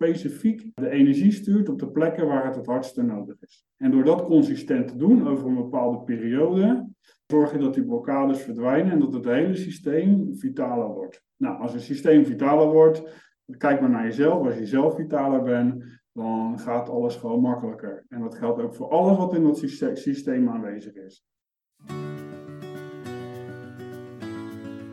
specifiek de energie stuurt op de plekken waar het het hardste nodig is. En door dat consistent te doen over een bepaalde periode, zorg je dat die blokkades verdwijnen en dat het hele systeem vitaler wordt. Nou, als een systeem vitaler wordt, kijk maar naar jezelf. Als je zelf vitaler bent, dan gaat alles gewoon makkelijker. En dat geldt ook voor alles wat in dat systeem aanwezig is.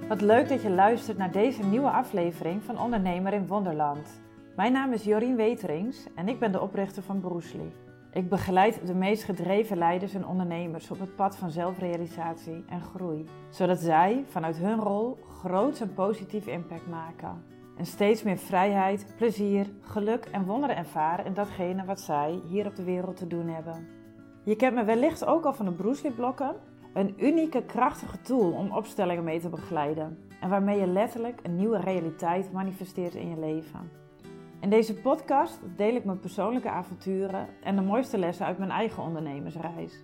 Wat leuk dat je luistert naar deze nieuwe aflevering van Ondernemer in Wonderland. Mijn naam is Jorien Weterings en ik ben de oprichter van Broesli. Ik begeleid de meest gedreven leiders en ondernemers op het pad van zelfrealisatie en groei, zodat zij vanuit hun rol groot en positief impact maken. En steeds meer vrijheid, plezier, geluk en wonderen ervaren in datgene wat zij hier op de wereld te doen hebben. Je kent me wellicht ook al van de Broesli-blokken, een unieke, krachtige tool om opstellingen mee te begeleiden en waarmee je letterlijk een nieuwe realiteit manifesteert in je leven. In deze podcast deel ik mijn persoonlijke avonturen en de mooiste lessen uit mijn eigen ondernemersreis.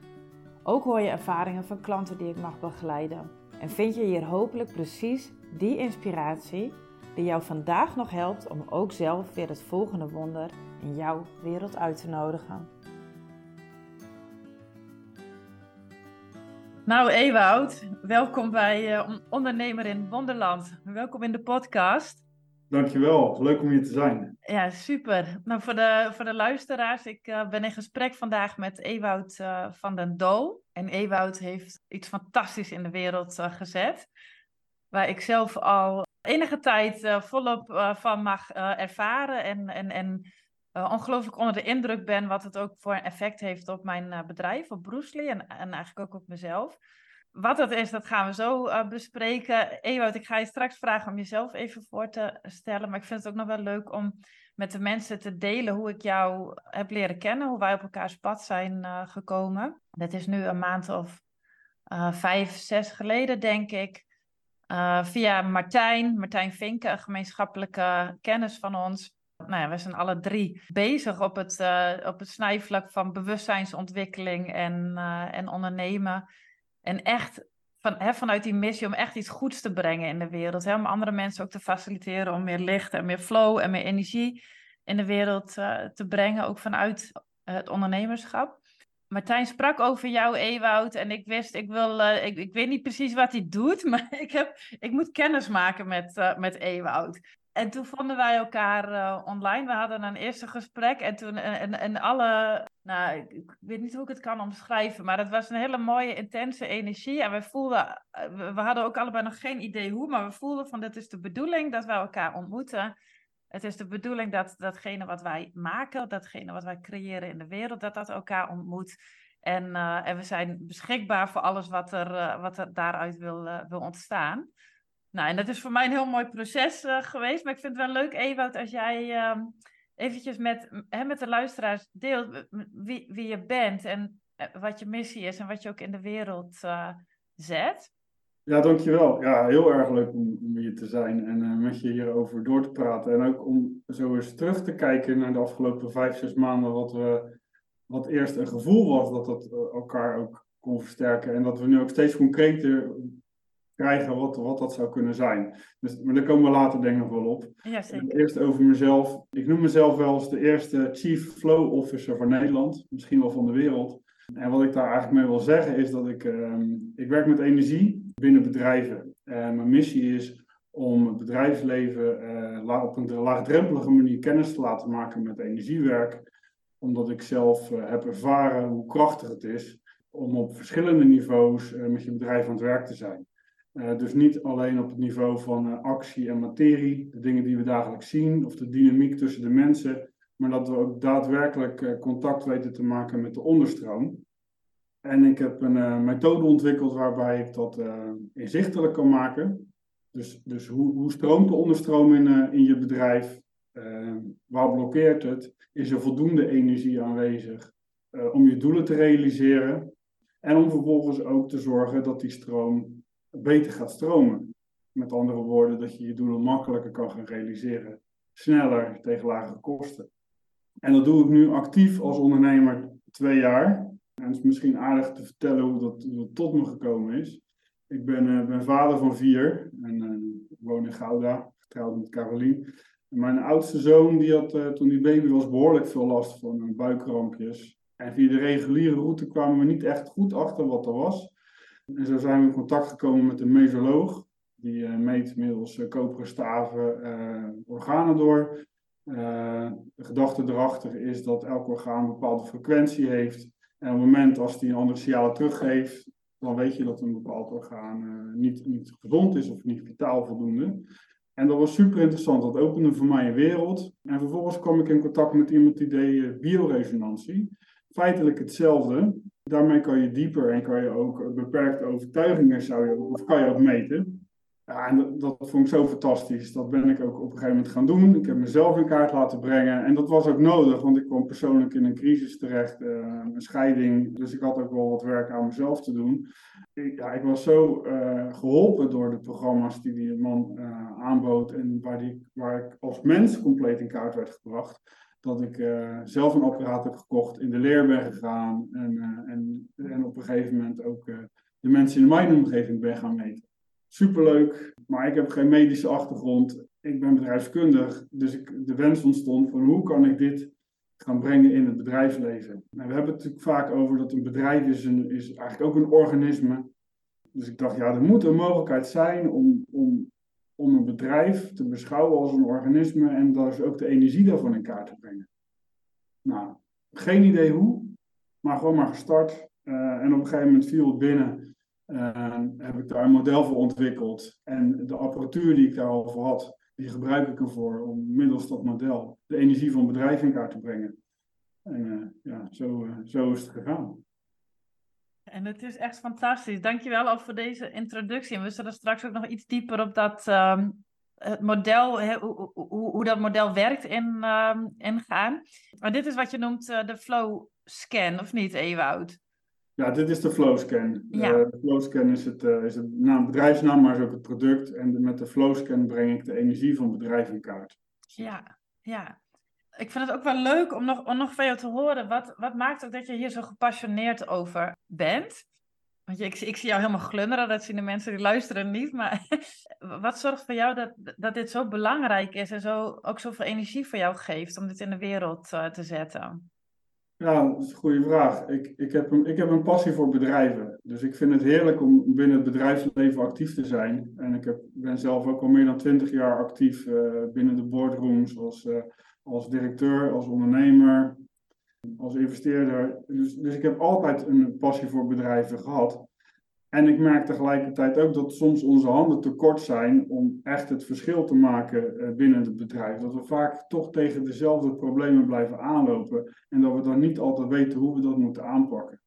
Ook hoor je ervaringen van klanten die ik mag begeleiden. En vind je hier hopelijk precies die inspiratie die jou vandaag nog helpt om ook zelf weer het volgende wonder in jouw wereld uit te nodigen. Nou, Ewoud, welkom bij uh, Ondernemer in Wonderland. Welkom in de podcast. Dankjewel, leuk om hier te zijn. Ja, super. Nou, voor de, voor de luisteraars, ik uh, ben in gesprek vandaag met Ewoud uh, van den Doel. En Ewoud heeft iets fantastisch in de wereld gezet, waar ik zelf al enige tijd volop van mag ervaren en, en, en ongelooflijk onder de indruk ben wat het ook voor een effect heeft op mijn bedrijf, op Broesli en, en eigenlijk ook op mezelf. Wat dat is, dat gaan we zo uh, bespreken. Ewout, ik ga je straks vragen om jezelf even voor te stellen. Maar ik vind het ook nog wel leuk om met de mensen te delen hoe ik jou heb leren kennen. Hoe wij op elkaars pad zijn uh, gekomen. Dat is nu een maand of uh, vijf, zes geleden, denk ik. via Martijn, Martijn Vinken, een gemeenschappelijke kennis van ons. Nou ja, we zijn alle drie bezig op het, op het snijvlak van bewustzijnsontwikkeling en, en ondernemen. En echt van, hè, vanuit die missie om echt iets goeds te brengen in de wereld. Hè, om andere mensen ook te faciliteren om meer licht en meer flow en meer energie in de wereld uh, te brengen. Ook vanuit het ondernemerschap. Martijn sprak over jou, Ewoud. En ik wist, ik, wil, uh, ik, ik weet niet precies wat hij doet, maar ik, heb, ik moet kennis maken met, uh, met Ewoud. En toen vonden wij elkaar uh, online. We hadden een eerste gesprek en toen en, en alle, nou, ik, weet niet hoe ik het kan omschrijven, maar het was een hele mooie, intense energie. En we voelden, uh, we, hadden ook allebei nog geen idee hoe, maar we voelden van dit is de bedoeling dat we elkaar ontmoeten. Het is de bedoeling dat datgene wat wij maken, datgene wat wij creëren in de wereld, dat dat elkaar ontmoet. En, en we zijn beschikbaar voor alles wat er, wat daaruit wil, wil ontstaan. Nou, en dat is voor mij een heel mooi proces uh, geweest. Maar ik vind het wel leuk, Ewout, als jij uh, eventjes met, hè, met de luisteraars deelt wie, wie je bent en eh, wat je missie is en wat je ook in de wereld uh, zet. Ja, dankjewel. Ja, heel erg leuk om, om hier te zijn en met je hierover door te praten. En ook om zo eens terug te kijken naar de afgelopen vijf, zes maanden, wat, we, wat eerst een gevoel was dat dat elkaar ook kon versterken. En dat we nu ook steeds concreter krijgen wat, wat dat zou kunnen zijn. Dus, maar daar komen we later denk ik nog wel op. Ja, zeker. Eerst over mezelf. Ik noem mezelf wel als de eerste Chief Flow Officer van Nederland, misschien wel van de wereld. En wat ik daar eigenlijk mee wil zeggen is dat ik, uh, ik werk met energie binnen bedrijven. En mijn missie is om het bedrijfsleven uh, op een laagdrempelige manier kennis te laten maken met energiewerk. Omdat ik zelf uh, heb ervaren hoe krachtig het is om op verschillende niveaus met je bedrijf aan het werk te zijn. Uh, dus niet alleen op het niveau van uh, actie en materie, de dingen die we dagelijks zien, of de dynamiek tussen de mensen, maar dat we ook daadwerkelijk uh, contact weten te maken met de onderstroom. En ik heb een methode ontwikkeld waarbij ik dat inzichtelijk kan maken. Dus, dus hoe, hoe stroomt de onderstroom in, in je bedrijf? waar blokkeert het? Is er voldoende energie aanwezig om je doelen te realiseren? En om vervolgens ook te zorgen dat die stroom beter gaat stromen. Met andere woorden, dat je je doelen makkelijker kan gaan realiseren. Sneller tegen lagere kosten. En dat doe ik nu actief als ondernemer twee jaar. En het is misschien aardig te vertellen hoe dat, tot me gekomen is. Ik ben, uh, vader van vier en uh, woon in Gouda, getrouwd met Carolien. Mijn oudste zoon, die had toen hij baby was behoorlijk veel last van buikkrampjes. En via de reguliere route kwamen we niet echt goed achter wat er was. En zo zijn we in contact gekomen met een mesoloog. Die meet middels koperen staven organen door. de gedachte erachter is dat elk orgaan een bepaalde frequentie heeft. En op het moment als die een andere signalen teruggeeft, dan weet je dat een bepaald orgaan niet, niet gezond is of niet vitaal voldoende. En dat was super interessant. Dat opende voor mij een wereld. En vervolgens kwam ik in contact met iemand die deed bioresonantie. Feitelijk hetzelfde. Daarmee kan je dieper en kan je ook beperkte overtuigingen zou je, of kan je ook meten. Ja, en dat, vond ik zo fantastisch. Dat ben ik ook op een gegeven moment gaan doen. Ik heb mezelf in kaart laten brengen. En dat was ook nodig, want ik kwam persoonlijk in een crisis terecht, uh, een scheiding. Dus ik had ook wel wat werk aan mezelf te doen. Ik, ja, ik was zo uh, geholpen door de programma's die die man uh, aanbood. En waar, die, waar ik als mens compleet in kaart werd gebracht. Dat ik zelf een apparaat heb gekocht, in de leer ben gegaan. En, en, en op een gegeven moment ook de mensen in mijn omgeving ben gaan meten superleuk, maar ik heb geen medische achtergrond. Ik ben bedrijfskundig, dus ik, de wens ontstond van hoe kan ik dit gaan brengen in het bedrijfsleven. En we hebben het natuurlijk vaak over dat een bedrijf is, een, is eigenlijk ook een organisme. Dus ik dacht, ja, er moet een mogelijkheid zijn om, om, om een bedrijf te beschouwen als een organisme en is ook de energie daarvan in kaart te brengen. Nou, geen idee hoe, maar gewoon maar gestart. Uh, en op een gegeven moment viel het binnen uh, heb ik daar een model voor ontwikkeld. En de apparatuur die ik daarover had, die gebruik ik ervoor om middels dat model de energie van bedrijven in kaart te brengen. En uh, ja, zo, zo is het gegaan. En het is echt fantastisch. Dankjewel al voor deze introductie. En we zullen straks ook nog iets dieper op dat um, het model, he, hoe, hoe, hoe, dat model werkt, in, um, ingaan. Maar dit is wat je noemt de flow scan, of niet, Ewout? Ja, dit is de Flowscan. Ja. Uh, de Flowscan is het, uh, is het naam, bedrijfsnaam, maar is ook het product. En met de Flowscan breng ik de energie van het bedrijf in kaart. Ja, ja. Ik vind het ook wel leuk om nog, nog van jou te horen. Wat, wat maakt ook dat je hier zo gepassioneerd over bent? Want je, ik, zie jou helemaal glunderen, dat zien de mensen die luisteren niet. Maar wat zorgt voor jou dat, dat dit zo belangrijk is en zo, ook zoveel energie voor jou geeft om dit in de wereld uh, te zetten? Ja, dat is een goede vraag. Ik, ik, heb een, ik heb een passie voor bedrijven. Dus ik vind het heerlijk om binnen het bedrijfsleven actief te zijn. En ik heb, ben zelf ook al meer dan twintig jaar actief uh, binnen de boardrooms als, uh, als directeur, als ondernemer, als investeerder. Dus, dus ik heb altijd een passie voor bedrijven gehad. En ik merk tegelijkertijd ook dat soms onze handen te kort zijn om echt het verschil te maken eh, binnen het bedrijf. Dat we vaak toch tegen dezelfde problemen blijven aanlopen en dat we dan niet altijd weten hoe we dat moeten aanpakken.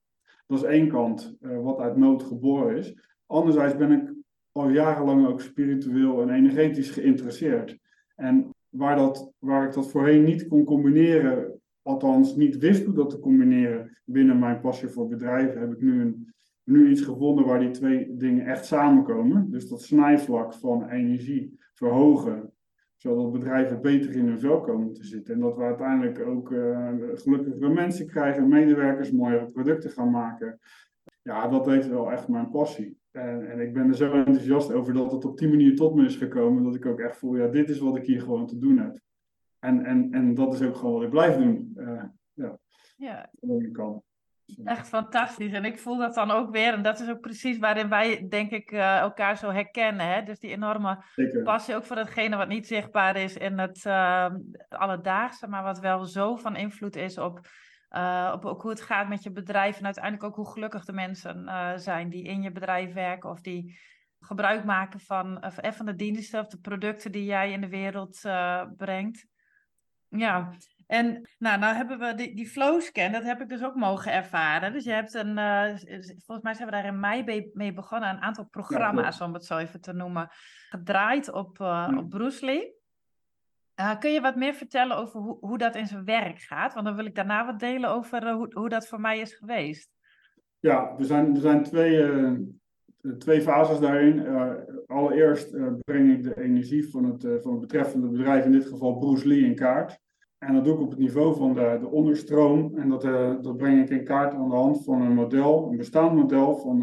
Dat is één kant, uh, wat uit nood geboren is. Anderzijds ben ik al jarenlang ook spiritueel en energetisch geïnteresseerd. En waar, dat, waar ik dat voorheen niet kon combineren, althans niet wist hoe dat te combineren binnen mijn passie voor bedrijven, heb ik nu een nu iets gevonden waar die twee dingen echt samenkomen. Dus dat snijvlak van energie verhogen, zodat bedrijven beter in hun vel komen te zitten. En dat we uiteindelijk ook uh, gelukkigere mensen krijgen, medewerkers, mooiere producten gaan maken. Ja, dat heeft wel echt mijn passie. En, en, ik ben er zo enthousiast over dat het op die manier tot me is gekomen, dat ik ook echt voel, ja, dit is wat ik hier gewoon te doen heb. En, en, en dat is ook gewoon wat ik blijf doen. Uh, ja, ja. kan. Echt fantastisch. En ik voel dat dan ook weer. En dat is ook precies waarin wij, denk ik, uh, elkaar zo herkennen. Hè? Dus die enorme passie ook voor datgene wat niet zichtbaar is in het uh, alledaagse, maar wat wel zo van invloed is op, uh, op ook hoe het gaat met je bedrijf. En uiteindelijk ook hoe gelukkig de mensen zijn die in je bedrijf werken of die gebruik maken van, van de diensten of de producten die jij in de wereld brengt. Ja, en nou, nou hebben we die, die flowscan, dat heb ik dus ook mogen ervaren. Dus je hebt een, volgens mij zijn we daar in mei mee begonnen, een aantal programma's, om het zo even te noemen, gedraaid op, uh, op Bruce Lee. Uh, kun je wat meer vertellen over hoe, hoe dat in zijn werk gaat? Want dan wil ik daarna wat delen over hoe, hoe dat voor mij is geweest. Ja, er zijn, er zijn twee, twee fases daarin. allereerst breng ik de energie van het, van het betreffende bedrijf, in dit geval Bruce Lee, in kaart. En dat doe ik op het niveau van de, de onderstroom. En dat, dat breng ik in kaart aan de hand van een model, een bestaand model van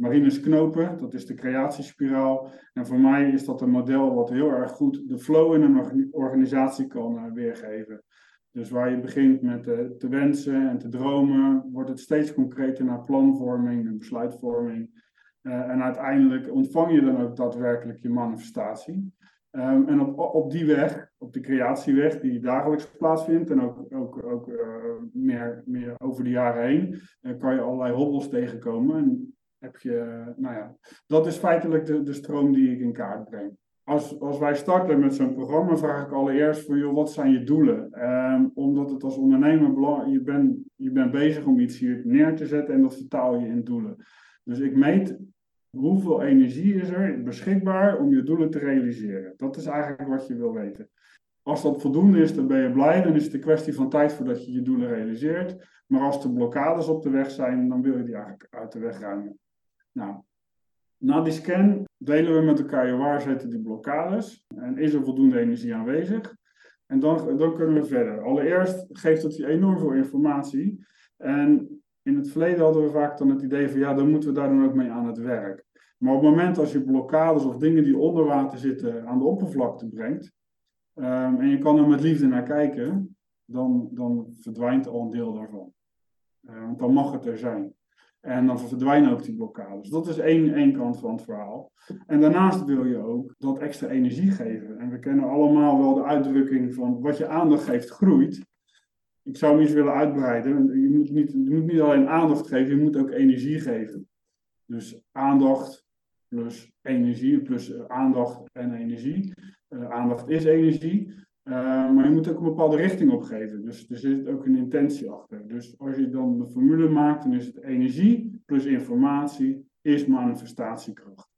Marinus Knopen, dat is de creatiespiraal. En voor mij is dat een model wat heel erg goed de flow in een organisatie kan uh, weergeven. Dus waar je begint met uh, te wensen en te dromen, wordt het steeds concreter naar planvorming en besluitvorming. Uh, en uiteindelijk ontvang je dan ook daadwerkelijk je manifestatie. Um, en op, op die weg, op de creatieweg die dagelijks plaatsvindt en ook, ook, ook meer, meer over de jaren heen, kan je allerlei hobbels tegenkomen. En heb je, nou ja, dat is feitelijk de, de stroom die ik in kaart breng. Als, als wij starten met zo'n programma, vraag ik allereerst van, joh, wat zijn je doelen? Um, omdat het als ondernemer belangrijk je bent je bent bezig om iets hier neer te zetten en dat vertaal je in doelen. Dus ik meet hoeveel energie is er beschikbaar om je doelen te realiseren. Dat is eigenlijk wat je wil weten. Als dat voldoende is, dan ben je blij. Dan is het een kwestie van tijd voordat je je doelen realiseert. Maar als er blokkades op de weg zijn, dan wil je die eigenlijk uit de weg ruimen. Nou, na die scan delen we met elkaar waar zitten die blokkades en is er voldoende energie aanwezig. En dan, dan kunnen we verder. Allereerst geeft het je enorm veel informatie. En in het verleden hadden we vaak dan het idee van ja, dan moeten we daar dan ook mee aan het werk. Maar op het moment als je blokkades of dingen die onder water zitten aan de oppervlakte brengt, um, en je kan er met liefde naar kijken, dan, dan verdwijnt al een deel daarvan. Uh, want dan mag het er zijn. En dan verdwijnen ook die blokkades. Dat is één, één kant van het verhaal. En daarnaast wil je ook dat extra energie geven. En we kennen allemaal wel de uitdrukking van wat je aandacht geeft, groeit. Ik zou hem eens willen uitbreiden. Je moet, niet, je moet niet alleen aandacht geven, je moet ook energie geven. Dus aandacht plus energie, plus eh, aandacht en energie. Uh, aandacht is energie. Uh, maar je moet ook een bepaalde richting opgeven. Dus er zit ook een intentie achter. Dus als je dan de formule maakt, dan is het energie plus informatie is manifestatiekracht.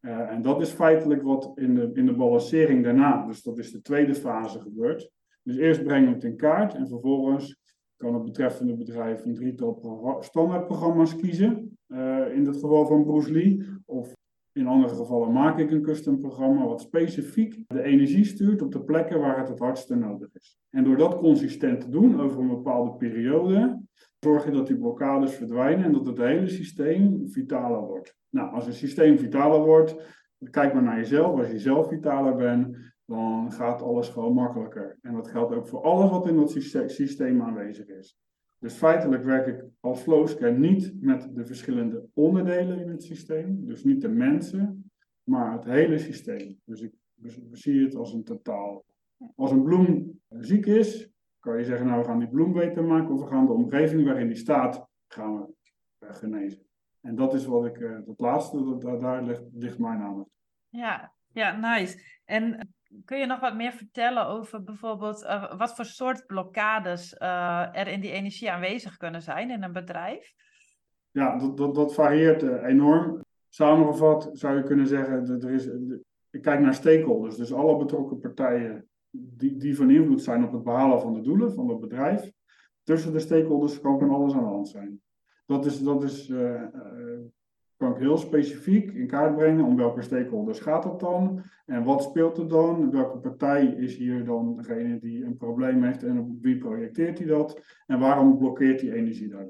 Uh, en dat is feitelijk wat in de, in de balancering daarna, dus dat is de tweede fase gebeurt. Dus eerst brengen we het in kaart en vervolgens kan het betreffende bedrijf een drietal standaardprogramma's kiezen. Uh, in het geval van Bruce Lee. Of in andere gevallen maak ik een custom programma wat specifiek de energie stuurt op de plekken waar het het hardste nodig is. En door dat consistent te doen over een bepaalde periode, zorg je dat die blokkades verdwijnen en dat het hele systeem vitaler wordt. Nou, als een systeem vitaler wordt, kijk maar naar jezelf. Als je zelf vitaler bent, dan gaat alles gewoon makkelijker. En dat geldt ook voor alles wat in dat systeem aanwezig is. Dus feitelijk werk ik als flowscan niet met de verschillende onderdelen in het systeem, dus niet de mensen, maar het hele systeem. Dus ik zie het als een totaal. Als een bloem ziek is, kan je zeggen, nou we gaan die bloem beter maken of we gaan de omgeving waarin die staat, gaan we genezen. En dat is wat ik, uh, dat laatste, dat, daar ligt, ligt mijn aandacht. Ja, ja, nice. En kun je nog wat meer vertellen over bijvoorbeeld uh, wat voor soort blokkades uh, er in die energie aanwezig kunnen zijn in een bedrijf? Ja, dat, dat, dat varieert uh, enorm. Samengevat zou je kunnen zeggen, dat er is, ik kijk naar stakeholders, dus alle betrokken partijen die, die van invloed zijn op het behalen van de doelen van het bedrijf. Tussen de stakeholders kan van alles aan de hand zijn. Dat is, dat is kan ik heel specifiek in kaart brengen om welke stakeholders gaat het dan en wat speelt er dan, welke partij is hier dan degene die een probleem heeft en op wie projecteert hij dat en waarom blokkeert die energie daar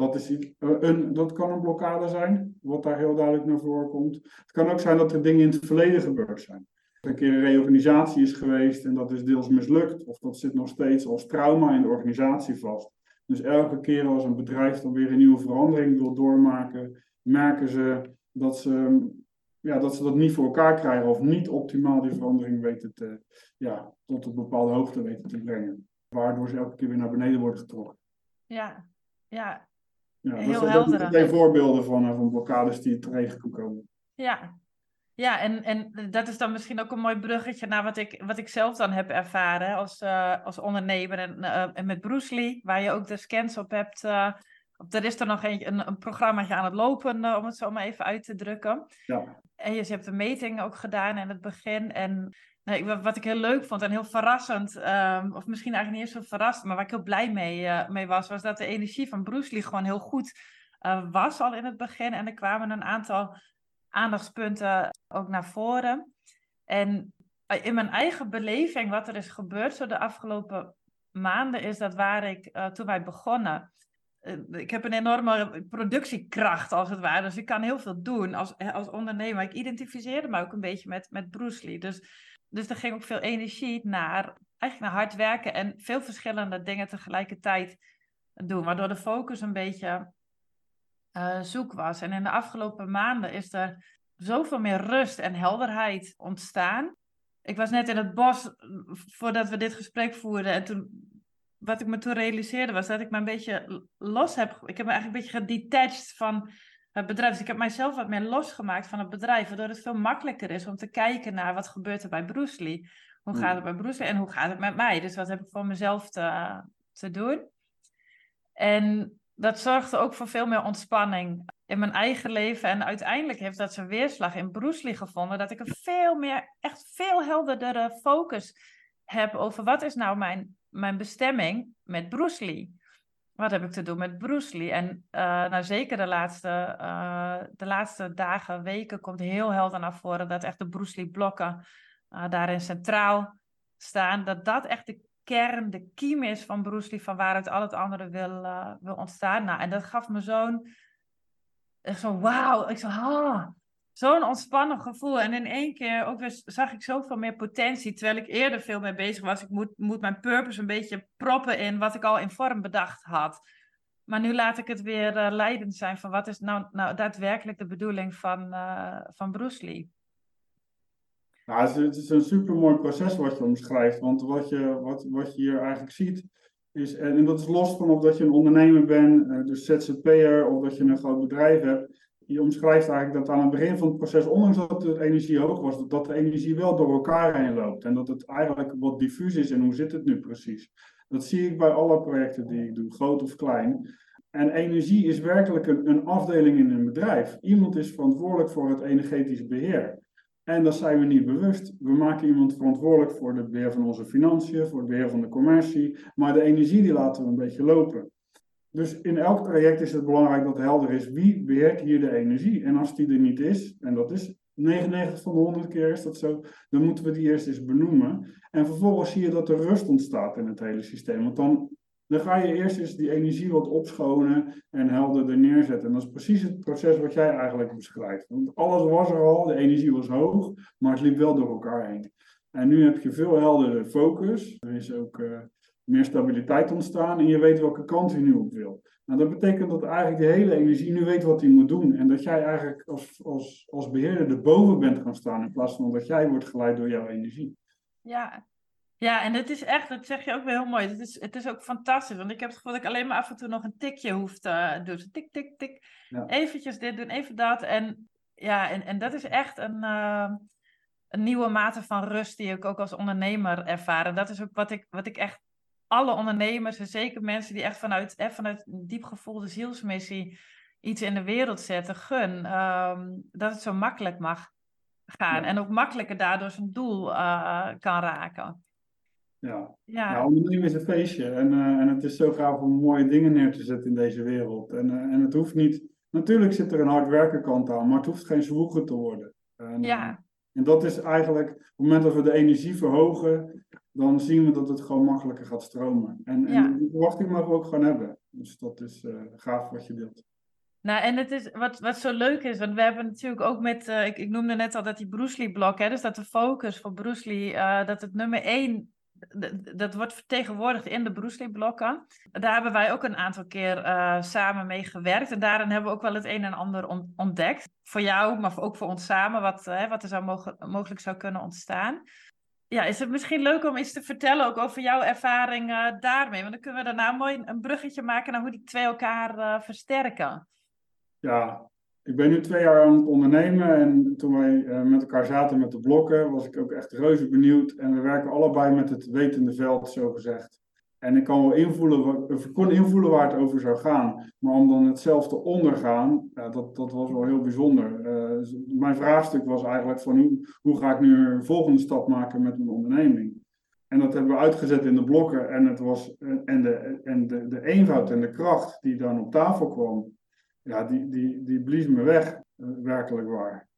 dat, is een, dat kan een blokkade zijn, wat daar heel duidelijk naar voren komt. Het kan ook zijn dat er dingen in het verleden gebeurd zijn. Een keer een reorganisatie is geweest en dat is deels mislukt, of dat zit nog steeds als trauma in de organisatie vast. Dus elke keer als een bedrijf dan weer een nieuwe verandering wil doormaken, merken ze dat ze, ja, dat ze dat niet voor elkaar krijgen of niet optimaal die verandering weten te, ja, tot een bepaalde hoogte weten te brengen. Waardoor ze elke keer weer naar beneden worden getrokken. Ja, ja. ja Heel dus, helder. Dat zijn voorbeelden van, eh, van blokkades die tegen komen. Ja, ja, en, en dat is dan misschien ook een mooi bruggetje naar wat ik, wat ik zelf dan heb ervaren als, uh, als ondernemer en, uh, en met Bruce Lee, waar je ook de scans op hebt uh, er is er nog een, een, een programmaatje aan het lopen, uh, om het zo maar even uit te drukken. Ja. En je, je hebt een meting ook gedaan in het begin. En nou, wat ik heel leuk vond en heel verrassend, um, of misschien eigenlijk niet eens zo verrassend, maar waar ik heel blij mee, uh, mee was, was dat de energie van Bruce Lee gewoon heel goed uh, was al in het begin. En er kwamen een aantal aandachtspunten ook naar voren. En in mijn eigen beleving, wat er is gebeurd zo de afgelopen maanden, is dat waar ik, toen wij begonnen, ik heb een enorme productiekracht, als het ware. Dus ik kan heel veel doen als, als ondernemer. Ik identificeerde me ook een beetje met, met Bruce Lee. Dus, dus er ging ook veel energie naar, eigenlijk naar hard werken en veel verschillende dingen tegelijkertijd doen. Waardoor de focus een beetje uh, zoek was. En in de afgelopen maanden is er zoveel meer rust en helderheid ontstaan. Ik was net in het bos voordat we dit gesprek voerden. En toen wat ik me toen realiseerde was dat ik me een beetje los heb. Ik heb me eigenlijk een beetje gedetached van het bedrijf. Dus ik heb mijzelf wat meer losgemaakt van het bedrijf. Waardoor het veel makkelijker is om te kijken naar wat gebeurt er bij Bruce Lee. Hoe gaat het bij Bruce Lee en hoe gaat het met mij? Dus wat heb ik voor mezelf te, te doen? En dat zorgde ook voor veel meer ontspanning in mijn eigen leven. En uiteindelijk heeft dat zijn weerslag in Bruce Lee gevonden. Dat ik een veel meer, echt veel helderdere focus heb over wat is nou mijn mijn bestemming met Bruce Lee. Wat heb ik te doen met Bruce Lee? En uh, nou, zeker de laatste, uh, de laatste dagen, weken komt heel helder naar voren dat echt de Bruce Lee blokken uh, daarin centraal staan. Dat dat echt de kern, de kiem is van Bruce Lee, van waaruit al het andere wil, wil ontstaan. Nou, en dat gaf me zo'n, zo wauw, ik zo, ah, zo'n ontspannen gevoel. En in één keer ook weer zag ik zoveel meer potentie. Terwijl ik eerder veel mee bezig was. Ik moet, moet mijn purpose een beetje proppen in wat ik al in vorm bedacht had. Maar nu laat ik het weer uh, leidend zijn van wat is nou, nou daadwerkelijk de bedoeling van, uh, van Bruce Lee. Ja, het is een supermooi proces wat je omschrijft. Want wat je, wat, wat je hier eigenlijk ziet, is, en dat is los van of dat je een ondernemer bent, uh, dus ZZP'er, of dat je een groot bedrijf hebt je omschrijft eigenlijk dat aan het begin van het proces, ondanks dat de energie hoog was, dat de energie wel door elkaar heen loopt. En dat het eigenlijk wat diffuus is en hoe zit het nu precies. Dat zie ik bij alle projecten die ik doe, groot of klein. En energie is werkelijk een, afdeling in een bedrijf. Iemand is verantwoordelijk voor het energetisch beheer. En dat zijn we niet bewust. We maken iemand verantwoordelijk voor het beheer van onze financiën, voor het beheer van de commercie. Maar de energie die laten we een beetje lopen. Dus in elk traject is het belangrijk dat helder is wie beheert hier de energie. En als die er niet is, en dat is 99 van de 100 keer is dat zo, dan moeten we die eerst eens benoemen. En vervolgens zie je dat er rust ontstaat in het hele systeem. Want dan, dan ga je eerst eens die energie wat opschonen en helderder neerzetten. En dat is precies het proces wat jij eigenlijk beschrijft. Want alles was er al, de energie was hoog, maar het liep wel door elkaar heen. En nu heb je veel heldere focus. Er is ook. Uh, meer stabiliteit ontstaan en je weet welke kant je nu op wil. Nou, dat betekent dat eigenlijk de hele energie nu weet wat hij moet doen. En dat jij eigenlijk als, als, als beheerder erboven bent gaan staan in plaats van dat jij wordt geleid door jouw energie. Ja, ja, en het is echt, dat zeg je ook weer heel mooi. Het is, het is ook fantastisch, want ik heb het gevoel dat ik alleen maar af en toe nog een tikje hoef te doen. Tik, tik, tik. Ja. Eventjes dit doen, even dat. En ja, en, en dat is echt een, uh, een nieuwe mate van rust die ik ook als ondernemer ervaar. En dat is ook wat ik, wat ik echt alle ondernemers en zeker mensen die echt vanuit, hè, vanuit een diep gevoelde zielsmissie iets in de wereld zetten, gun ehm, dat het zo makkelijk mag gaan en ook makkelijker daardoor zijn doel uh, kan raken. Ja, ja. ja ondernemen is een feestje en, uh, en het is zo gaaf om mooie dingen neer te zetten in deze wereld. En, uh, en het hoeft niet, natuurlijk zit er een hard werken kant aan, maar het hoeft geen zwoegen te worden. En, ja. En dat is eigenlijk, op het moment dat we de energie verhogen, dan zien we dat het gewoon makkelijker gaat stromen. En, en die verwachting mogen we ook gewoon hebben. Dus dat is uh, gaaf wat je deelt. Nou, en het is wat, wat zo leuk is, want we hebben natuurlijk ook met, uh, ik, ik noemde net al dat die Bruce Lee blok, hè, dus dat de focus voor Bruce Lee, uh, dat het nummer één, dat wordt vertegenwoordigd in de Bruce Lee blokken. Daar hebben wij ook een aantal keer samen mee gewerkt en daarin hebben we ook wel het een en ander ontdekt. Voor jou, maar ook voor ons samen, wat, wat er zou mogelijk zou kunnen ontstaan ja, is het misschien leuk om iets te vertellen ook over jouw ervaring daarmee? Want dan kunnen we daarna mooi een bruggetje maken naar hoe die twee elkaar uh, versterken. Ja, ik ben nu twee jaar aan het ondernemen en toen wij uh, met elkaar zaten met de blokken, was ik ook echt reuze benieuwd. En we werken allebei met het wetende veld, zo gezegd. En ik kan wel invoelen, kon invoelen waar het over zou gaan. Maar om dan hetzelfde ondergaan, ja, dat, dat was wel heel bijzonder. Uh, mijn vraagstuk was eigenlijk van hoe, hoe ga ik nu een volgende stap maken met mijn onderneming? En dat hebben we uitgezet in de blokken. En, het was, en, de, en de, de eenvoud en de kracht die dan op tafel kwam, ja, die, die, die blies me weg, uh, werkelijk waar.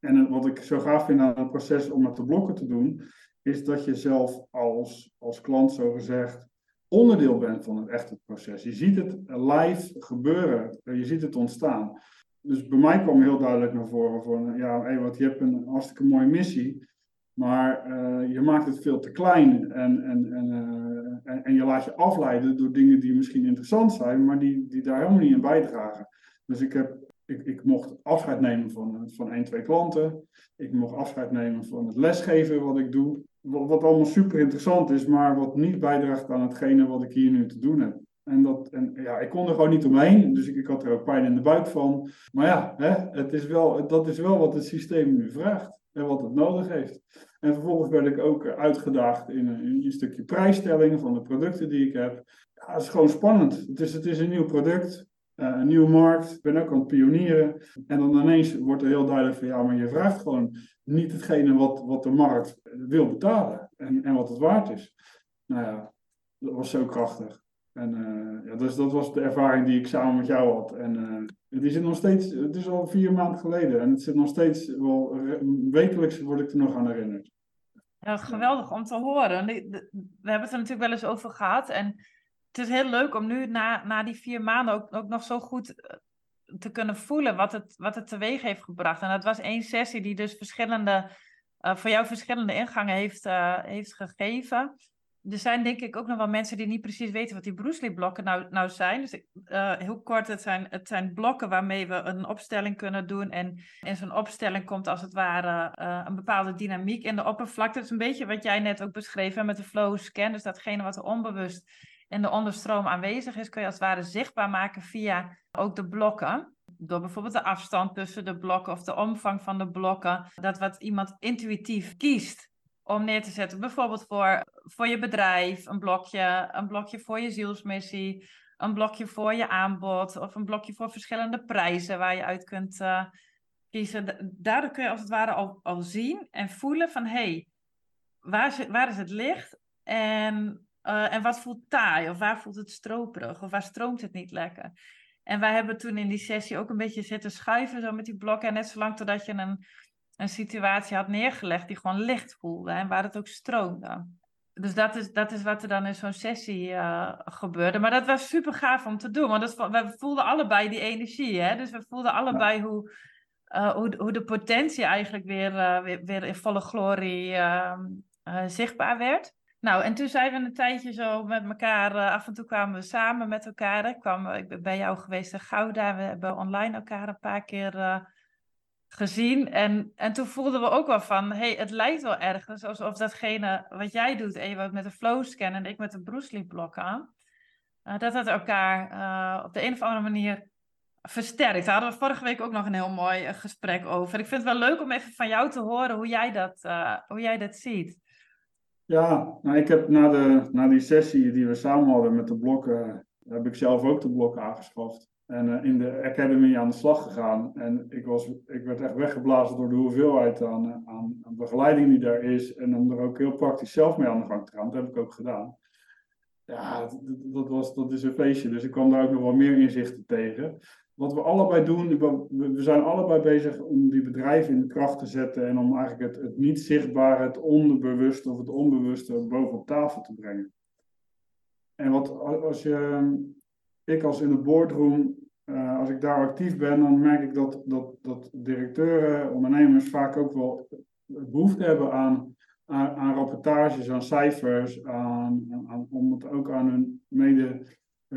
En wat ik zo gaaf vind aan het proces om met de blokken te doen, is dat je zelf als, als klant zo gezegd onderdeel bent van het echte proces. Je ziet het live gebeuren, je ziet het ontstaan. Dus bij mij kwam heel duidelijk naar voren van, ja, wat, je hebt een hartstikke mooie missie, maar uh, je maakt het veel te klein en, en, en, uh, en, en, je laat je afleiden door dingen die misschien interessant zijn, maar die, die daar helemaal niet in bijdragen. Dus ik, heb, ik, ik mocht afscheid nemen van, van één, twee klanten. Ik mocht afscheid nemen van het lesgeven wat ik doe. Wat, allemaal super interessant is, maar wat niet bijdraagt aan hetgene wat ik hier nu te doen heb. En, dat, en ja, ik kon er gewoon niet omheen, dus ik, ik had er ook pijn in de buik van. Maar ja, hè, het is wel, dat is wel wat het systeem nu vraagt en wat het nodig heeft. En vervolgens werd ik ook uitgedaagd in een, een stukje prijsstelling van de producten die ik heb. Ja, het is gewoon spannend. Het is, het is een nieuw product. Uh, een nieuwe markt. Ik ben ook aan het pionieren. En dan ineens wordt er heel duidelijk van ja, maar je vraagt gewoon niet hetgene wat, wat de markt wil betalen en, en wat het waard is. Nou ja, dat was zo krachtig. En uh, ja, dus dat was de ervaring die ik samen met jou had. En uh, het is nog steeds, het is al vier maanden geleden en het zit nog steeds wel, wekelijks word ik er nog aan herinnerd. Ja, geweldig om te horen. We hebben het er natuurlijk wel eens over gehad. En het is heel leuk om nu na, na die vier maanden ook, ook nog zo goed eh, te kunnen voelen wat het, wat het teweeg heeft gebracht. En dat was één sessie die dus verschillende, uh, voor jou verschillende ingangen heeft, uh, heeft gegeven. Er zijn denk ik ook nog wel mensen die niet precies weten wat die Bruce blokken nou, nou zijn. Dus uh, heel kort, het zijn, het zijn blokken waarmee we een opstelling kunnen doen. En in zo'n opstelling komt als het ware een bepaalde dynamiek in de oppervlakte. Dat is een beetje wat jij net ook beschreef hè, met de flow scan. Dus datgene wat onbewust in de onderstroom aanwezig is, kun je als het ware zichtbaar maken via ook de blokken. Door bijvoorbeeld de afstand tussen de blokken of de omvang van de blokken. Dat wat iemand intuïtief kiest om neer te zetten. Bijvoorbeeld voor, voor je bedrijf, een blokje, een blokje voor je zielsmissie, een blokje voor je aanbod of een blokje voor verschillende prijzen waar je uit kunt uh, kiezen. Daardoor kun je als het ware al, al zien en voelen van hé, hey, waar, waar is het licht en uh, en wat voelt taai? Of waar voelt het stroperig? Of waar stroomt het niet lekker? En wij hebben toen in die sessie ook een beetje zitten schuiven zo met die blokken. En net zolang totdat je een, een situatie had neergelegd die gewoon licht voelde. En waar het ook stroomde. Dus dat is, dat is wat er dan in zo'n sessie uh, gebeurde. Maar dat was super gaaf om te doen. Want dat, we voelden allebei die energie. Hè? Dus we voelden allebei hoe, uh, hoe, hoe de potentie eigenlijk weer, weer, weer in volle glorie ehm, zichtbaar werd. Nou, en toen zijn we een tijdje zo met elkaar, uh, af en toe kwamen we samen met elkaar. Ik, kwam, ik ben bij jou geweest in Gouda, we hebben online elkaar een paar keer uh, gezien. En, en toen voelden we ook wel van, hey, het lijkt wel ergens alsof datgene wat jij doet, Ewout, met de flow scan en ik met de Bruce Lee blokken, uh, dat dat elkaar op de een of andere manier versterkt. Daar hadden we vorige week ook nog een heel mooi gesprek over. Ik vind het wel leuk om even van jou te horen hoe jij dat, hoe jij dat ziet. Ja, nou, ik heb na, de, na die sessie die we samen hadden met de blokken, heb ik zelf ook de blokken aangeschaft. En uh, in de Academy aan de slag gegaan. En ik, was, ik werd echt weggeblazen door de hoeveelheid aan, eh, aan, aan, begeleiding die daar is. En om er ook heel praktisch zelf mee aan de gang te gaan. Dat heb ik ook gedaan. Ja, dat, dat, was, dat is een feestje. Dus ik kwam daar ook nog wel meer inzichten tegen wat we allebei doen, we zijn allebei bezig om die bedrijven in de kracht te zetten en om eigenlijk het, het niet zichtbare, het onderbewuste of het onbewuste bovenop tafel te brengen. En wat als je, ik als in de boardroom, uh, als ik daar actief ben, dan merk ik dat, dat, dat directeuren, ondernemers vaak ook wel behoefte hebben aan, aan, rapportages, aan cijfers, aan, om het ook aan hun mede eh,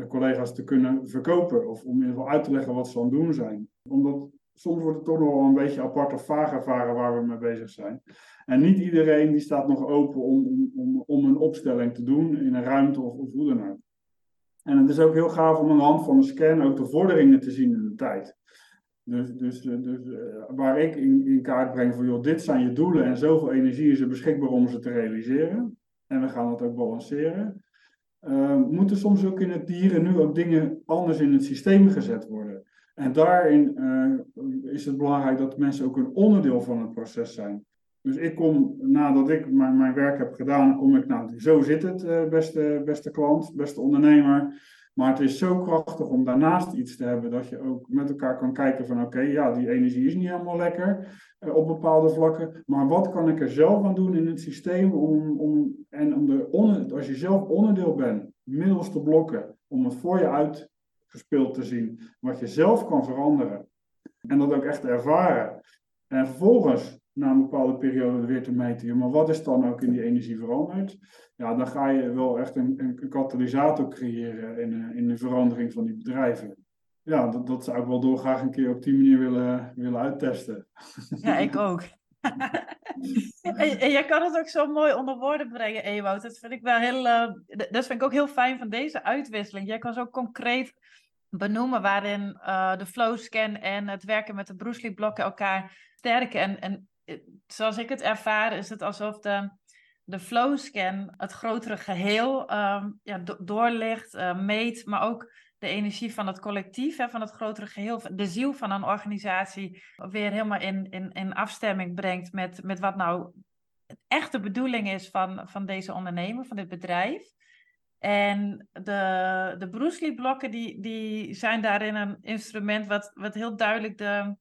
collega's te kunnen verkopen. Of om in ieder geval uit te leggen wat ze aan het doen zijn. Omdat soms wordt het toch nog wel een beetje apart of vaag ervaren waar we mee bezig zijn. En niet iedereen die staat nog open om, om, om een opstelling te doen in een ruimte of, hoe dan ook. En het is ook heel gaaf om aan de hand van een scan ook de vorderingen te zien in de tijd. Dus, dus, dus uh, waar ik in, kaart breng van, joh, dit zijn je doelen en zoveel energie is er beschikbaar om ze te realiseren. En we gaan het ook balanceren. Uh, moeten soms ook in het dieren nu ook dingen anders in het systeem gezet worden. En daarin uh, is het belangrijk dat mensen ook een onderdeel van het proces zijn. Dus ik kom, nadat ik mijn, werk heb gedaan, kom ik, nou, zo zit het, uh, beste, beste klant, beste ondernemer. Maar het is zo krachtig om daarnaast iets te hebben dat je ook met elkaar kan kijken van oké, ja, die energie is niet helemaal lekker uh, op bepaalde vlakken. Maar wat kan ik er zelf aan doen in het systeem om, om en om de als je zelf onderdeel bent middelste blokken om het voor je uitgespeeld te zien, wat je zelf kan veranderen en dat ook echt ervaren. En vervolgens, na een bepaalde periode, weer te meten, maar wat is dan ook in die energie veranderd? Ja, dan ga je wel echt een, een katalysator creëren in, eh, in de verandering van die bedrijven. Ja, dat, dat zou ik wel doorgraag een keer op die manier willen, willen uittesten. Ja, ik ook. en, en jij kan het ook zo mooi onder woorden brengen, Ewout. Dat vind ik wel heel, uh, dat vind ik ook heel fijn van deze uitwisseling. Jij kan zo concreet benoemen waarin uh, de flow scan en het werken met de Bruce blokken elkaar sterken. En, en eh, zoals ik het ervaar, is het alsof de, de flow scan het grotere geheel um, ja, do doorlicht, uh, meet, maar ook de energie van het collectief, hè, van het grotere geheel, de ziel van een organisatie, weer helemaal in, in, in afstemming brengt met, met wat nou het echte bedoeling is van, van deze ondernemer, van dit bedrijf. En de, de Bruce Lee blokken die, die zijn daarin een instrument wat, wat heel duidelijk de,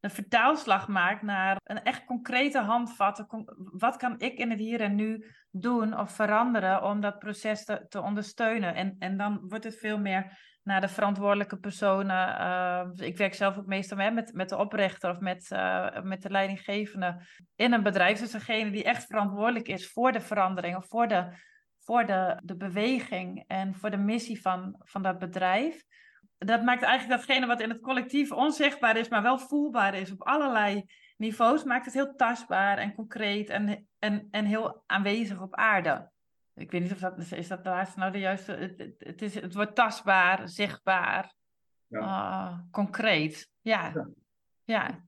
de vertaalslag maakt naar een echt concrete handvat. Wat kan ik in het hier en nu doen of veranderen om dat proces te, te ondersteunen? En, en dan wordt het veel meer naar de verantwoordelijke personen. Uh, ik werk zelf ook meestal met, met de oprichter of met, uh, met de leidinggevende in een bedrijf. Dus degene die echt verantwoordelijk is voor de verandering of voor de, voor de, de beweging en voor de missie van, van dat bedrijf. Dat maakt eigenlijk datgene wat in het collectief onzichtbaar is, maar wel voelbaar is op allerlei niveaus, maakt het heel tastbaar en concreet en, en, en heel aanwezig op aarde. Ik weet niet of dat is dat de laatste nou de juiste. Het, het, is, het wordt tastbaar, zichtbaar, ja. uh, concreet. Ja. ja. ja.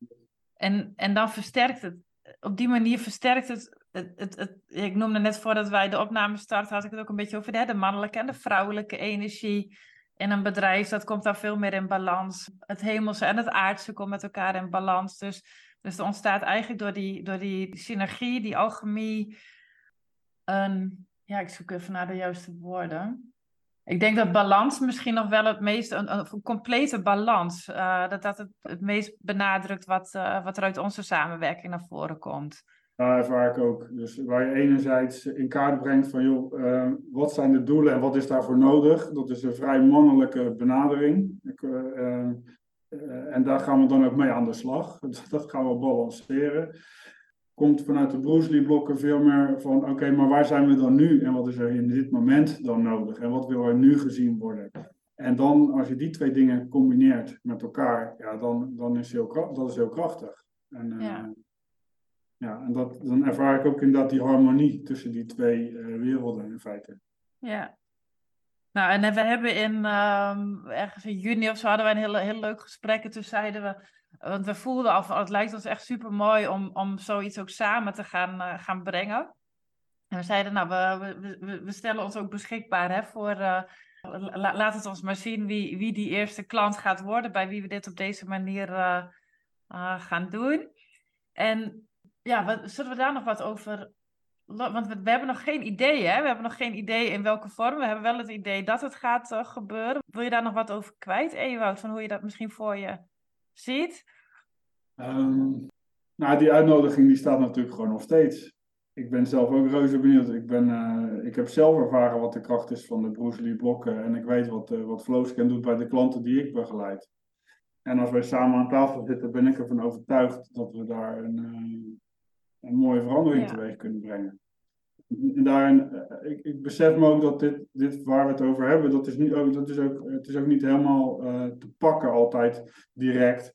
En, en dan versterkt het. Op die manier versterkt het het, het, het, ik noemde net voordat wij de opname starten, had ik het ook een beetje over de mannelijke en de vrouwelijke energie in een bedrijf. Dat komt daar veel meer in balans. Het hemelse en het aardse komt met elkaar in balans. Dus, dus er ontstaat eigenlijk door die, door die synergie, die alchemie, ja, ik zoek even naar de juiste woorden. Ik denk dat balans misschien nog wel het meest, een, complete balans, uh, dat dat het, het meest benadrukt wat, uh, wat er uit onze samenwerking naar voren komt. Daar ervaar ik ook. Dus waar je enerzijds in kaart brengt van, joh, uh, wat zijn de doelen en wat is daarvoor nodig? Dat is een vrij mannelijke benadering. Ik, uh, en daar gaan we dan ook mee aan de slag. Dat gaan we balanceren komt vanuit de Bruce Lee blokken veel meer van oké, maar waar zijn we dan nu en wat is er in dit moment dan nodig en wat wil er nu gezien worden? En dan, als je die twee dingen combineert met elkaar, ja, dan, dan is heel, dat is heel krachtig. En, ja. Ja, en dat, dan ervaar ik ook inderdaad die harmonie tussen die twee uh, werelden in feite. Ja. Nou, en we hebben in um, ergens in juni of zo hadden we een heel, heel leuk gesprek. En toen zeiden we, want we voelden al het lijkt ons echt super mooi om, om zoiets ook samen te gaan, uh, gaan brengen. En we zeiden, nou, we, we, we stellen ons ook beschikbaar hè, voor. Uh, la, laat het ons maar zien wie, wie die eerste klant gaat worden, bij wie we dit op deze manier gaan doen. En ja, wat, zullen we daar nog wat over. Want we, hebben nog geen idee, hè? We hebben nog geen idee in welke vorm. We hebben wel het idee dat het gaat gebeuren. Wil je daar nog wat over kwijt, Ewout? Van hoe je dat misschien voor je ziet? Um, nou, die uitnodiging die staat natuurlijk gewoon nog steeds. Ik ben zelf ook reuze benieuwd. Ik, ben, uh, ik heb zelf ervaren wat de kracht is van de Bruce blokken. En ik weet wat, uh, wat Flowscan doet bij de klanten die ik begeleid. En als wij samen aan tafel zitten, ben ik ervan overtuigd dat we daar een, een mooie verandering ja. teweeg kunnen brengen. En daarin, ik, ik, besef me ook dat dit, dit waar we het over hebben, dat is, niet, ook, dat is, ook, het is ook niet helemaal te pakken altijd direct.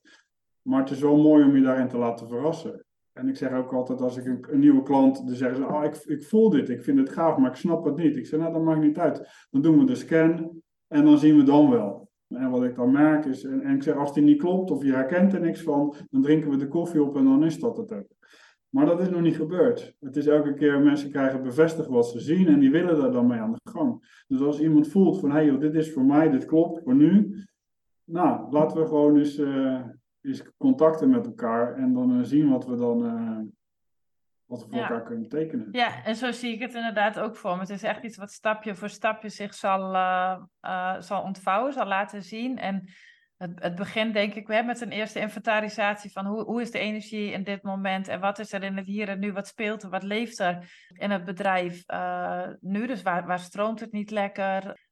Maar het is wel mooi om je daarin te laten verrassen. En ik zeg ook altijd als ik een, een nieuwe klant, dan zeggen ze, oh, ik, ik voel dit, ik vind het gaaf, maar ik snap het niet. Ik zeg, nou, dat maakt niet uit. Dan doen we de scan en dan zien we dan wel. En wat ik dan merk is, en, en ik zeg, als die niet klopt of je herkent er niks van, dan drinken we de koffie op en dan is dat het ook. Maar dat is nog niet gebeurd. Het is elke keer, mensen krijgen bevestigd wat ze zien en die willen daar dan mee aan de gang. Dus als iemand voelt van, hé hey, dit is voor mij, dit klopt voor nu. Nou, laten we gewoon eens... Uh, is contacten met elkaar en dan uh, zien wat we dan uh, wat we voor ja. elkaar kunnen betekenen. Ja, en zo zie ik het inderdaad ook voor me. Het is echt iets wat stapje voor stapje zich zal, zal ontvouwen, zal laten zien. En het, het begint denk ik weer met een eerste inventarisatie van hoe, hoe is de energie in dit moment en wat is er in het hier en nu, wat speelt er, wat leeft er in het bedrijf nu. Dus waar, waar stroomt het niet lekker?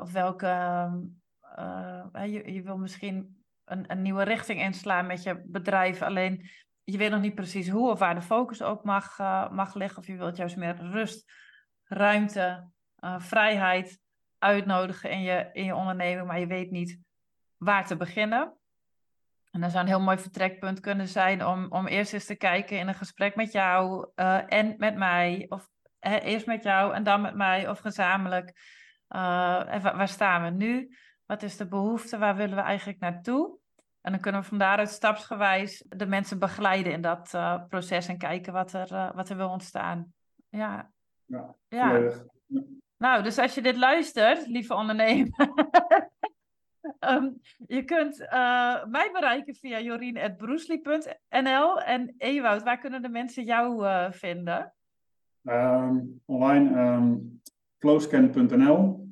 of welke. je, je wil misschien een, een nieuwe richting inslaan met je bedrijf. Alleen je weet nog niet precies hoe of waar de focus op mag, mag liggen. Of je wilt juist meer rust, ruimte, vrijheid uitnodigen in je, in je onderneming, maar je weet niet waar te beginnen. En dat zou een heel mooi vertrekpunt kunnen zijn om, om eerst eens te kijken in een gesprek met jou uh, en met mij. Of eerst met jou en dan met mij of gezamenlijk. Uh, waar, waar, staan we nu? Wat is de behoefte? Waar willen we eigenlijk naartoe? En dan kunnen we van daaruit stapsgewijs de mensen begeleiden in dat uh, proces en kijken wat er, wat er wil ontstaan. Ja. Ja, ja. Nou, dus als je dit luistert, lieve ondernemer, um, je kunt uh, mij bereiken via jorien.broesli.nl. En Ewout, waar kunnen de mensen jou uh, vinden? Um, online um, flowscan.nl.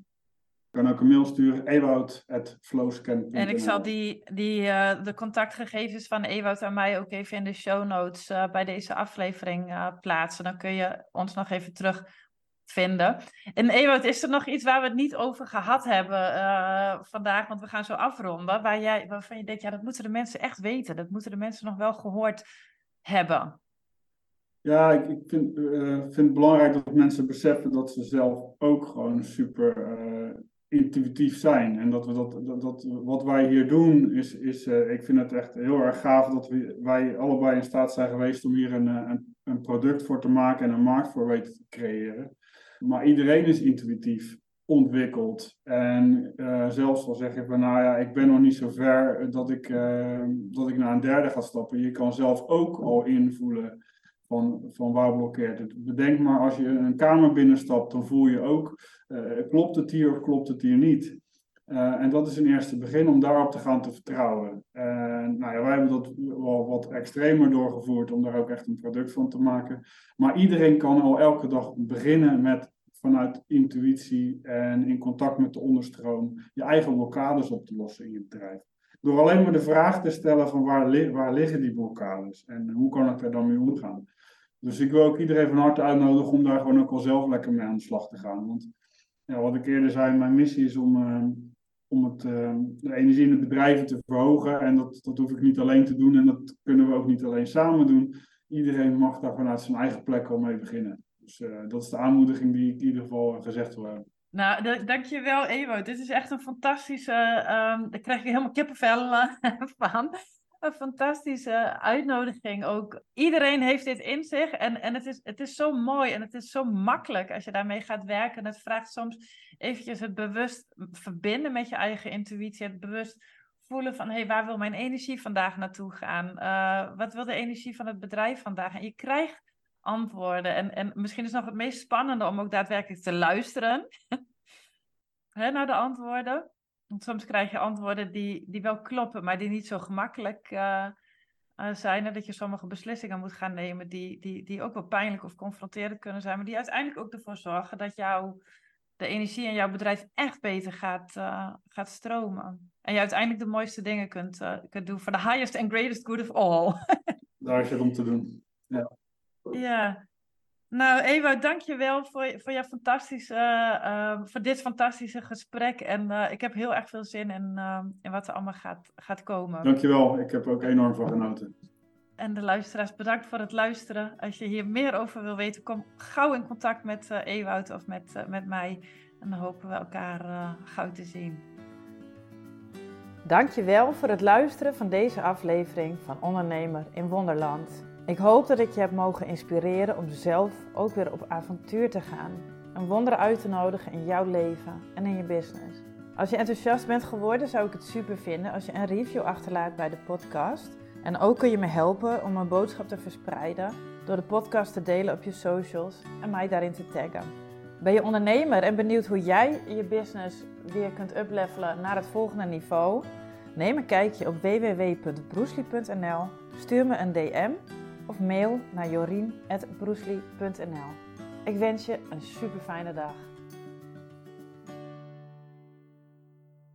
kan ook een mail sturen, ewout.flowscan.nl. En ik zal die, die, uh, de contactgegevens van Ewout en mij ook even in de show notes bij deze aflevering plaatsen. Dan kun je ons nog even terug En Ewout, is er nog iets waar we het niet over gehad hebben uh, vandaag? Want we gaan zo afronden. Waar jij, waarvan je denkt, ja, dat moeten de mensen echt weten. Dat moeten de mensen nog wel gehoord hebben. Ja, ik, ik vind, uh, vind het belangrijk dat mensen beseffen dat ze zelf ook gewoon super uh, intuïtief zijn. En dat, we dat, dat, dat wat wij hier doen, is, is ik vind het echt heel erg gaaf dat we, wij allebei in staat zijn geweest om hier een, een, een product voor te maken en een markt voor weten te creëren. Maar iedereen is intuïtief ontwikkeld. En uh, zelfs al zeg je van, nou ja, ik ben nog niet zo ver dat ik, uh, dat ik naar een derde ga stappen. Je kan zelf ook al invoelen van, van waar blokkeert het. Bedenk maar, als je een kamer binnenstapt, dan voel je ook, klopt het hier of klopt het hier niet? En dat is een eerste begin om daarop te gaan te vertrouwen. En nou ja, wij hebben dat wel wat extremer doorgevoerd om daar ook echt een product van te maken. Maar iedereen kan al elke dag beginnen met vanuit intuïtie en in contact met de onderstroom je eigen blokkades op te lossen in je bedrijf. Door alleen maar de vraag te stellen van waar, waar liggen die blokkades en hoe kan ik er dan mee omgaan. Dus ik wil ook iedereen van harte uitnodigen om daar gewoon ook al zelf lekker mee aan de slag te gaan. Want ja, wat ik eerder zei, mijn missie is om, uh, om het, uh, de energie in de bedrijven te verhogen. En dat, dat hoef ik niet alleen te doen en dat kunnen we ook niet alleen samen doen. Iedereen mag daar vanuit zijn eigen plek al mee beginnen. Dus uh, dat is de aanmoediging die ik in ieder geval gezegd wil hebben. Nou, dankjewel Ewo. Dit is echt een fantastische, um, daar krijg ik helemaal kippenvel van. Een fantastische uitnodiging ook. Iedereen heeft dit in zich en, en het, is, het is zo mooi en het is zo makkelijk als je daarmee gaat werken. Het vraagt soms eventjes het bewust verbinden met je eigen intuïtie. Het bewust voelen van, hey, waar wil mijn energie vandaag naartoe gaan? Uh, wat wil de energie van het bedrijf vandaag? En je krijgt antwoorden. En, en misschien is nog het meest spannende om ook daadwerkelijk te luisteren naar de antwoorden. Want soms krijg je antwoorden die, die wel kloppen, maar die niet zo gemakkelijk uh, uh, zijn. En dat je sommige beslissingen moet gaan nemen die, die, die ook wel pijnlijk of confronterend kunnen zijn. Maar die uiteindelijk ook ervoor zorgen dat jouw, de energie in jouw bedrijf echt beter gaat, uh, gaat stromen. En je uiteindelijk de mooiste dingen kunt, kunt doen voor de highest and greatest good of all. Daar is het om te doen. Ja. Ja. Nou, Ewa, dank je wel voor, voor, je fantastische, uh, voor dit fantastische gesprek. En uh, ik heb heel erg veel zin in, uh, in wat er allemaal gaat, gaat komen. Dank je wel. Ik heb ook enorm van genoten. En de luisteraars, bedankt voor het luisteren. Als je hier meer over wil weten, kom gauw in contact met uh, Ewout of met, met mij. En dan hopen we elkaar gauw te zien. Dankjewel voor het luisteren van deze aflevering van Ondernemer in Wonderland. Ik hoop dat ik je heb mogen inspireren om zelf ook weer op avontuur te gaan. Een wonder uit te nodigen in jouw leven en in je business. Als je enthousiast bent geworden, zou ik het super vinden als je een review achterlaat bij de podcast. En ook kun je me helpen om mijn boodschap te verspreiden door de podcast te delen op je socials en mij daarin te taggen. Ben je ondernemer en benieuwd hoe jij je business weer kunt uplevelen naar het volgende niveau? Neem een kijkje op www.broesli.nl, stuur me een DM of mail naar jorien.broesli.nl. Ik wens je een super fijne dag.